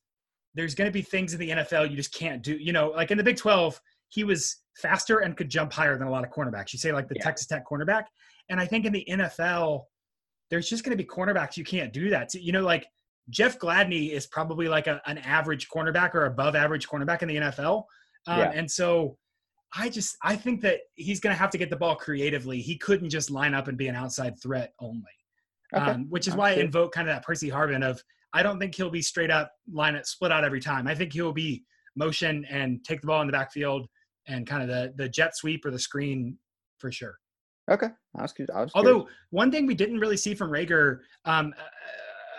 there's going to be things in the NFL you just can't do. You know, like in the Big 12, he was faster and could jump higher than a lot of cornerbacks. You say like the yeah. Texas Tech cornerback, and I think in the NFL, there's just going to be cornerbacks you can't do that. To. You know, like Jeff Gladney is probably like a, an average cornerback or above average cornerback in the NFL. Um, yeah. And so I just I think that he's going to have to get the ball creatively. He couldn't just line up and be an outside threat only. Okay. Um, which is why I invoke kind of that Percy Harvin of I don't think he'll be straight up line it split out every time. I think he'll be motion and take the ball in the backfield and kind of the the jet sweep or the screen for sure. Okay, I was, I was Although curious. one thing we didn't really see from Reagor, um,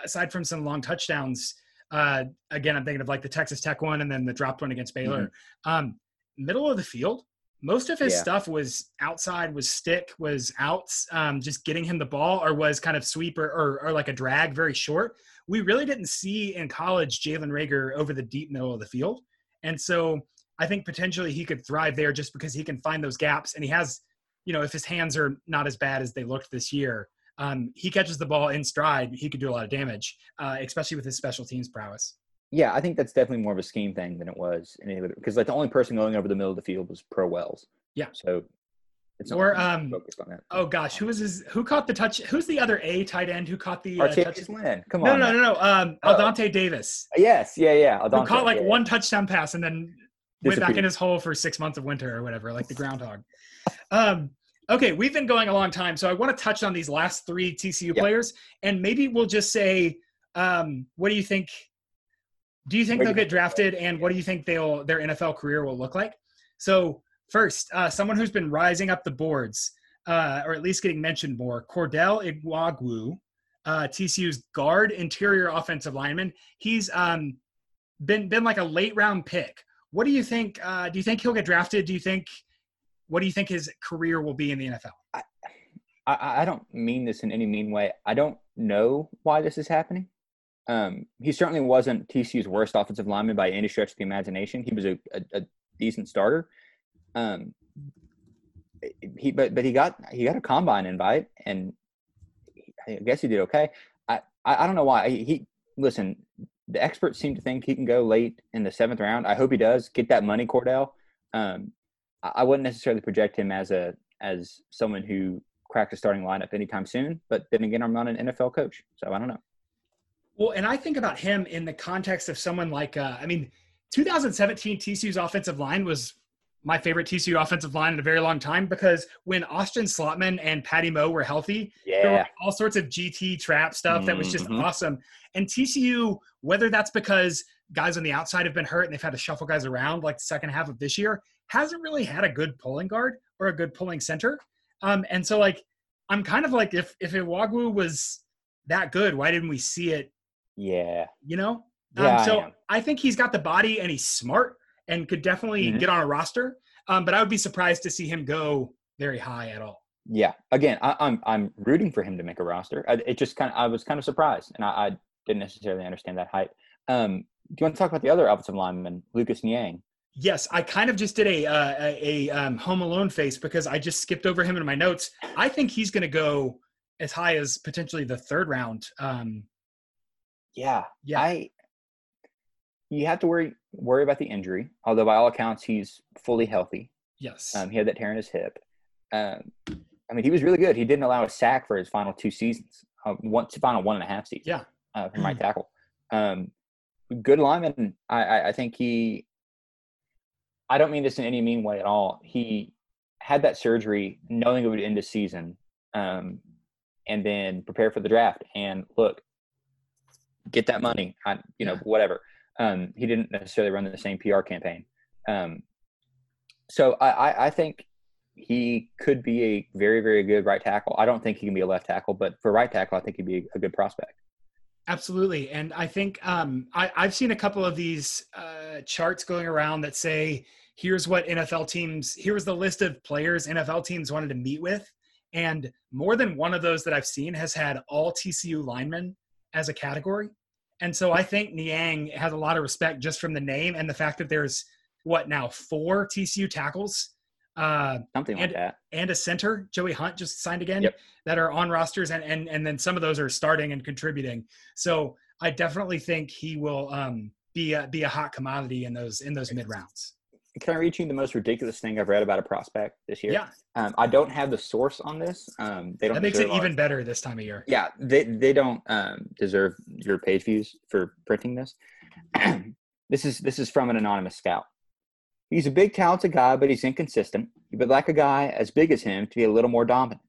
aside from some long touchdowns, uh, again I'm thinking of like the Texas Tech one and then the dropped one against Baylor. Mm-hmm. Um, middle of the field, most of his yeah. stuff was outside, was stick, was outs, um, just getting him the ball, or was kind of sweep or, or, or like a drag, very short. We really didn't see in college Jalen Reagor over the deep middle of the field, and so I think potentially he could thrive there just because he can find those gaps, and he has, you know, if his hands are not as bad as they looked this year, um, he catches the ball in stride, he could do a lot of damage, uh, especially with his special teams prowess. Yeah, I think that's definitely more of a scheme thing than it was any other because like the only person going over the middle of the field was Pro Wells. Yeah. So it's or um focused on that. Oh gosh, who was his who caught the touch? Who's the other A tight end who caught the uh, touch? Lynn. Come on. No, no, no, no. Um, Aldante Davis. Yes, yeah, yeah. Aldante, who caught like yeah. one touchdown pass and then went back in his hole for six months of winter or whatever, like the groundhog. um, okay, we've been going a long time, so I want to touch on these last three TCU yeah. players, and maybe we'll just say, um, what do you think do you think they'll get drafted, and what do you think they'll their NFL career will look like? So first, uh, someone who's been rising up the boards, uh, or at least getting mentioned more, Cordell Iwuagwu, uh, TCU's guard interior offensive lineman. He's um, been been like a late round pick. What do you think? Uh, do you think he'll get drafted? Do you think? What do you think his career will be in the NFL? I, I, I don't mean this in any mean way. I don't know why this is happening. Um, he certainly wasn't TCU's worst offensive lineman by any stretch of the imagination. He was a, a, a decent starter. Um, he but but he got he got a combine invite, and I guess he did okay. I I, don't know why he, he listen. The experts seem to think he can go late in the seventh round. I hope he does get that money, Cordell. Um, I, wouldn't necessarily project him as a as someone who cracked a starting lineup anytime soon. But then again, I'm not an NFL coach, so I don't know. Well, and I think about him in the context of someone like, uh, I mean, 2017 TCU's offensive line was my favorite TCU offensive line in a very long time because when Austin Schlottmann and Patty Moe were healthy, yeah. there were all sorts of GT trap stuff that was just mm-hmm. awesome. And TCU, whether that's because guys on the outside have been hurt and they've had to shuffle guys around like the second half of this year. Hasn't really had a good pulling guard or a good pulling center. Um, and so like I'm kind of like if if Iwuagwu was that good, why didn't we see it? Yeah. You know? Yeah, Um, so I I, think he's got the body and he's smart and could definitely Mhm. get on a roster. Um, but I would be surprised to see him go very high at all. Yeah. Again, I, I'm I'm rooting for him to make a roster. I, it just kind of I was kind of surprised, and I, I didn't necessarily understand that hype. Um, you want to talk about the other offensive lineman, Lucas Niang? Yes, I kind of just did a uh, a, a um, Home Alone face because I just skipped over him in my notes. I think he's going to go as high as potentially the third round. Um, Yeah. Yeah. I. You have to worry worry about the injury, although by all accounts he's fully healthy. yes, Um, he had that tear in his hip. Um, I mean, he was really good. He didn't allow a sack for his final two seasons, uh, one final one and a half seasons. Yeah. uh, from right tackle. Um, good lineman. I, I, I think he. I don't mean this in any mean way at all. He had that surgery knowing it would end the season, um, and then prepare for the draft. And look, get that money. I, you know, Yeah. whatever. Um, he didn't necessarily run the same PR campaign. Um, so I, I, I think he could be a very, very good right tackle. I don't think he can be a left tackle, but for right tackle, I think he'd be a good prospect. Absolutely. And I think um, I, I've seen a couple of these uh, charts going around that say, here's what NFL teams, here's the list of players NFL teams wanted to meet with. And more than one of those that I've seen has had all TCU linemen as a category. And so I think Niang has a lot of respect just from the name and the fact that there's what now four TCU tackles uh, Something like And- that. and a center, Joey Hunt just signed again, Yep. that are on rosters, and and and then some of those are starting and contributing. So I definitely think he will um, be a, be a hot commodity in those in those mid rounds. Can I read you the most ridiculous thing I've read about a prospect this year? Yeah, Um, I don't have the source on this. Um, they don't. that makes it even better this time of year. Yeah, they they don't um, deserve your page views for printing this. this is this is from an anonymous scout. He's a big, talented guy, but he's inconsistent. You would like a guy as big as him to be a little more dominant.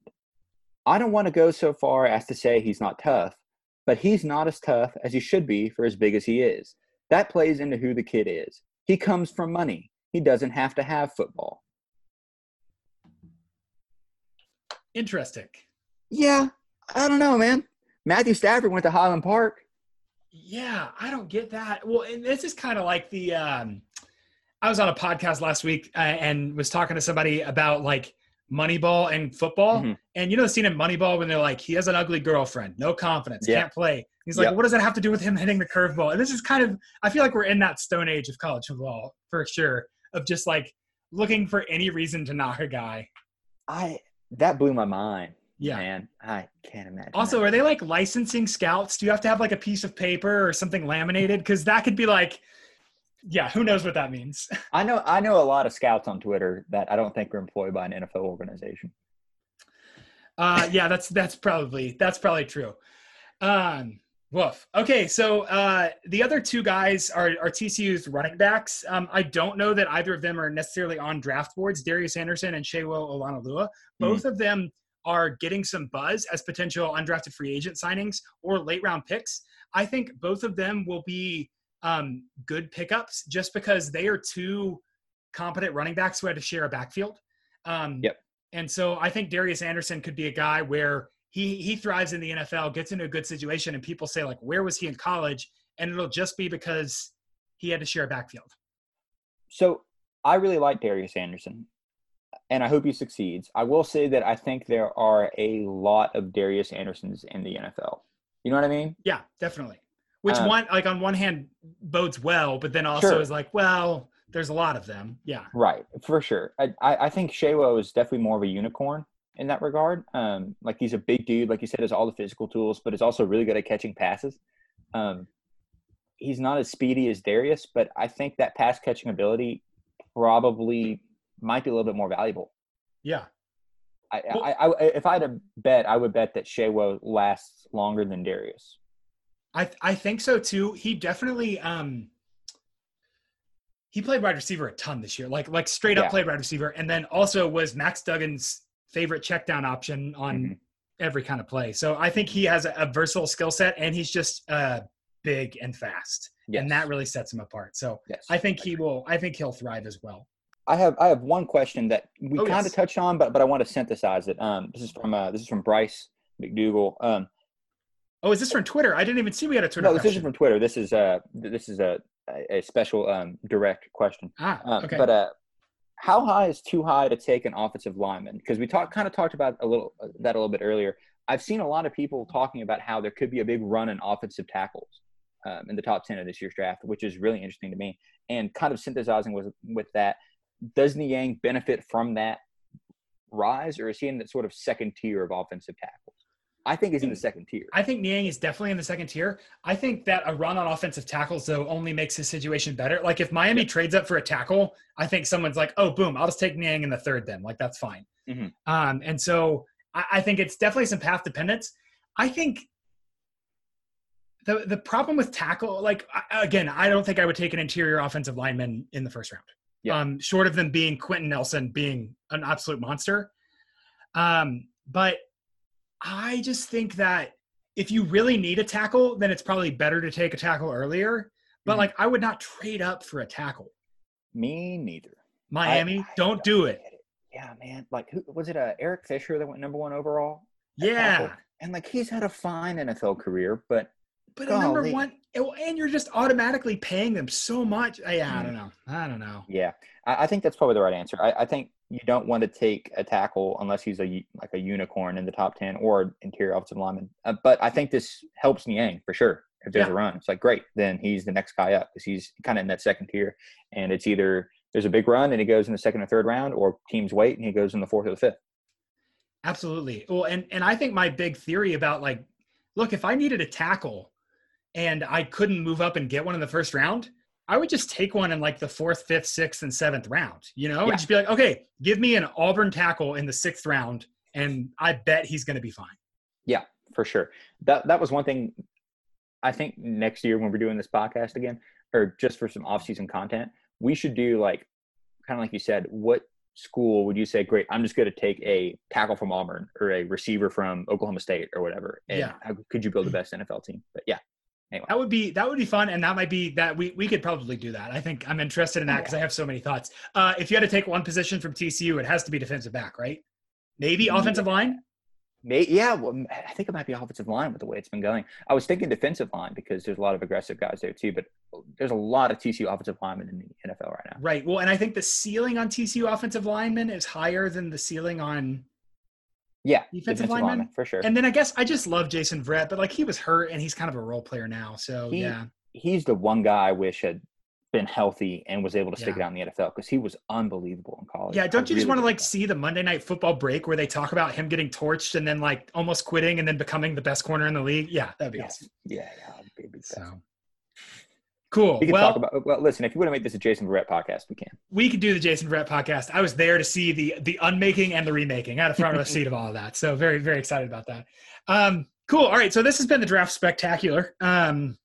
I don't want to go so far as to say he's not tough, but he's not as tough as he should be for as big as he is. That plays into who the kid is. He comes from money. He doesn't have to have football. Interesting. Yeah, I don't know, man. Matthew Stafford went to Highland Park. Yeah, I don't get that. Well, and this is kind of like the. Um, I was on a podcast last week uh, and was talking to somebody about like Moneyball and football, Mhm. and you know the scene in Moneyball when they're like, he has an ugly girlfriend, no confidence, Yeah. can't play. He's like, Yep. what does that have to do with him hitting the curveball? And this is kind of, I feel like we're in that stone age of college football for sure, of just like looking for any reason to knock a guy. I that blew my mind. Yeah. man, I can't imagine. Also, that. are they like licensing scouts? Do you have to have like a piece of paper or something laminated? Because that could be like, yeah, who knows what that means? I know I know a lot of scouts on Twitter that I don't think are employed by an NFL organization. Uh, yeah, that's that's probably that's probably true. Um, woof. Okay, so uh, the other two guys are are TCU's running backs. Um, I don't know that either of them are necessarily on draft boards. Darius Anderson and Shewo Olonilua. Both of them are getting some buzz as potential undrafted free agent signings or late round picks. I think both of them will be um, good pickups just because they are two competent running backs who had to share a backfield. Um, Yep. And so I think Darius Anderson could be a guy where he he thrives in the NFL, gets into a good situation, and people say like, "Where was he in college?" And it'll just be because he had to share a backfield. So I really like Darius Anderson, and I hope he succeeds. I will say that I think there are a lot of Darius Andersons in the NFL. You know what I mean? Yeah, definitely. Which Um, one, like on one hand, bodes well, but then also Sure. is like, well, there's a lot of them. Yeah. Right, for sure. I, I, think Shawo is definitely more of a unicorn in that regard. Um, like he's a big dude, like you said, has all the physical tools, but is also really good at catching passes. Um, he's not as speedy as Darius, but I think that pass catching ability probably might be a little bit more valuable. Yeah. I, Well- I, I, if I had to bet, I would bet that Shawo lasts longer than Darius. I I think so too. He definitely um he played wide receiver a ton this year. Like like straight up Yeah. played wide receiver and then also was Max Duggan's favorite check down option on Mhm. every kind of play. So I think he has a, a versatile skill set and he's just uh big and fast. yes. and that really sets him apart. So yes. I think he will. I think he'll thrive as well. I have I have one question that we oh, kind of yes. touched on, but but I want to synthesize it. Um, this is from uh, this is from Bryce McDougal. Um, oh, is this from Twitter? I didn't even see we had a Twitter. No, this question. isn't from Twitter. This is uh this is a a special um direct question. Ah, um, okay. But uh, how high is too high to take an offensive lineman? Because we talked kind of talked about a little uh, that a little bit earlier. I've seen a lot of people talking about how there could be a big run in offensive tackles um, in the top ten of this year's draft, which is really interesting to me. And kind of synthesizing with with that, does Niang benefit from that rise, or is he in that sort of second tier of offensive tackles? I think he's in the second tier. I think Niang is definitely in the second tier. I think that a run on offensive tackles though only makes his situation better. Like if Miami yeah. trades up for a tackle, I think someone's like, "Oh, boom, I'll just take Niang in the third." Then like that's fine. Mm-hmm. Um, and so I, I think it's definitely some path dependence. I think the the problem with tackle, like again, I don't think I would take an interior offensive lineman in the first round. Yeah. Um, short of them being Quenton Nelson being an absolute monster. Um, but I just think that if you really need a tackle, then it's probably better to take a tackle earlier. But mm-hmm. like, I would not trade up for a tackle. Me neither. Miami, I, I don't, don't, do it. it. Yeah, man. Like, who was it? Uh, Eric Fisher that went number one overall. Yeah, tackle? and like he's had a fine NFL career, but but golly. a number one, and you're just automatically paying them so much. Yeah, I don't know. I don't know. Yeah, I, I think that's probably the right answer. I, I think you don't want to take a tackle unless he's a like a unicorn in the top 10 or interior offensive lineman. Uh, but I think this helps Niang for sure. If there's yeah. a run, it's like great, then he's the next guy up because he's kind of in that second tier. And it's either there's a big run and he goes in the second or third round, or teams wait and he goes in the fourth or the fifth. Absolutely. Well, and and I think my big theory about like, look, if I needed a tackle and I couldn't move up and get one in the first round, I would just take one in like the fourth, fifth, sixth, and seventh round, you know, yeah. and just be like, okay, give me an Auburn tackle in the sixth round, and I bet he's going to be fine. Yeah, for sure. That that was one thing. I think next year when we're doing this podcast again, or just for some off-season content, we should do like, kind of like you said, what school would you say, great, I'm just going to take a tackle from Auburn or a receiver from Oklahoma State or whatever, and yeah. how could you build the best NFL team? But yeah, Anyway. That would be that would be fun, and that might be that we we could probably do that. I think I'm interested in that because I have so many thoughts. Uh, if you had to take one position from TCU, it has to be defensive back, right? Maybe mm, offensive line. May, yeah, well, I think it might be offensive line with the way it's been going. I was thinking defensive line because there's a lot of aggressive guys there too, but there's a lot of TCU offensive linemen in the NFL right now. Right. Well, and I think the ceiling on TCU offensive linemen is higher than the ceiling on yeah, defensive, defensive lineman. lineman. for sure. And then I guess I just love Jason Verrett, but like he was hurt and he's kind of a role player now. So he, yeah, he's the one guy I wish had been healthy and was able to stick yeah. it out in the NFL because he was unbelievable in college. Yeah, don't you really just want to like see the Monday Night Football break where they talk about him getting torched and then like almost quitting and then becoming the best corner in the league? Yeah, that'd be awesome. Yeah, yeah, be so. Cool. We can well, talk about. Well, listen, if you want to make this a Jason Verrett podcast, we can. We could do the Jason Verrett podcast. I was there to see the the unmaking and the remaking. I had a front row seat of all of that, so very very excited about that. Um, cool. All right, so this has been the draft spectacular, um,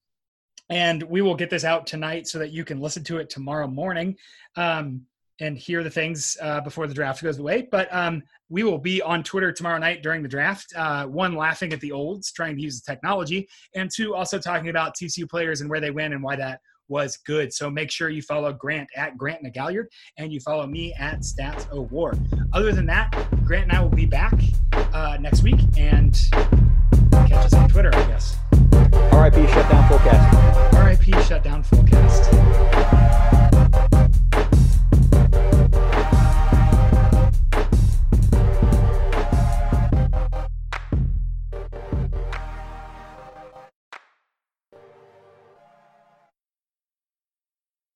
and we will get this out tonight so that you can listen to it tomorrow morning. Um, and hear the things uh, before the draft goes away. But um, we will be on Twitter tomorrow night during the draft. Uh, one, laughing at the olds, trying to use the technology, and two, also talking about TCU players and where they win and why that was good. So make sure you follow Grant at Grant McGalliard and you follow me at Stats O'War. Other than that, Grant and I will be back uh, next week and catch us on Twitter, I guess. RIP Shutdown forecast. RIP Shutdown forecast.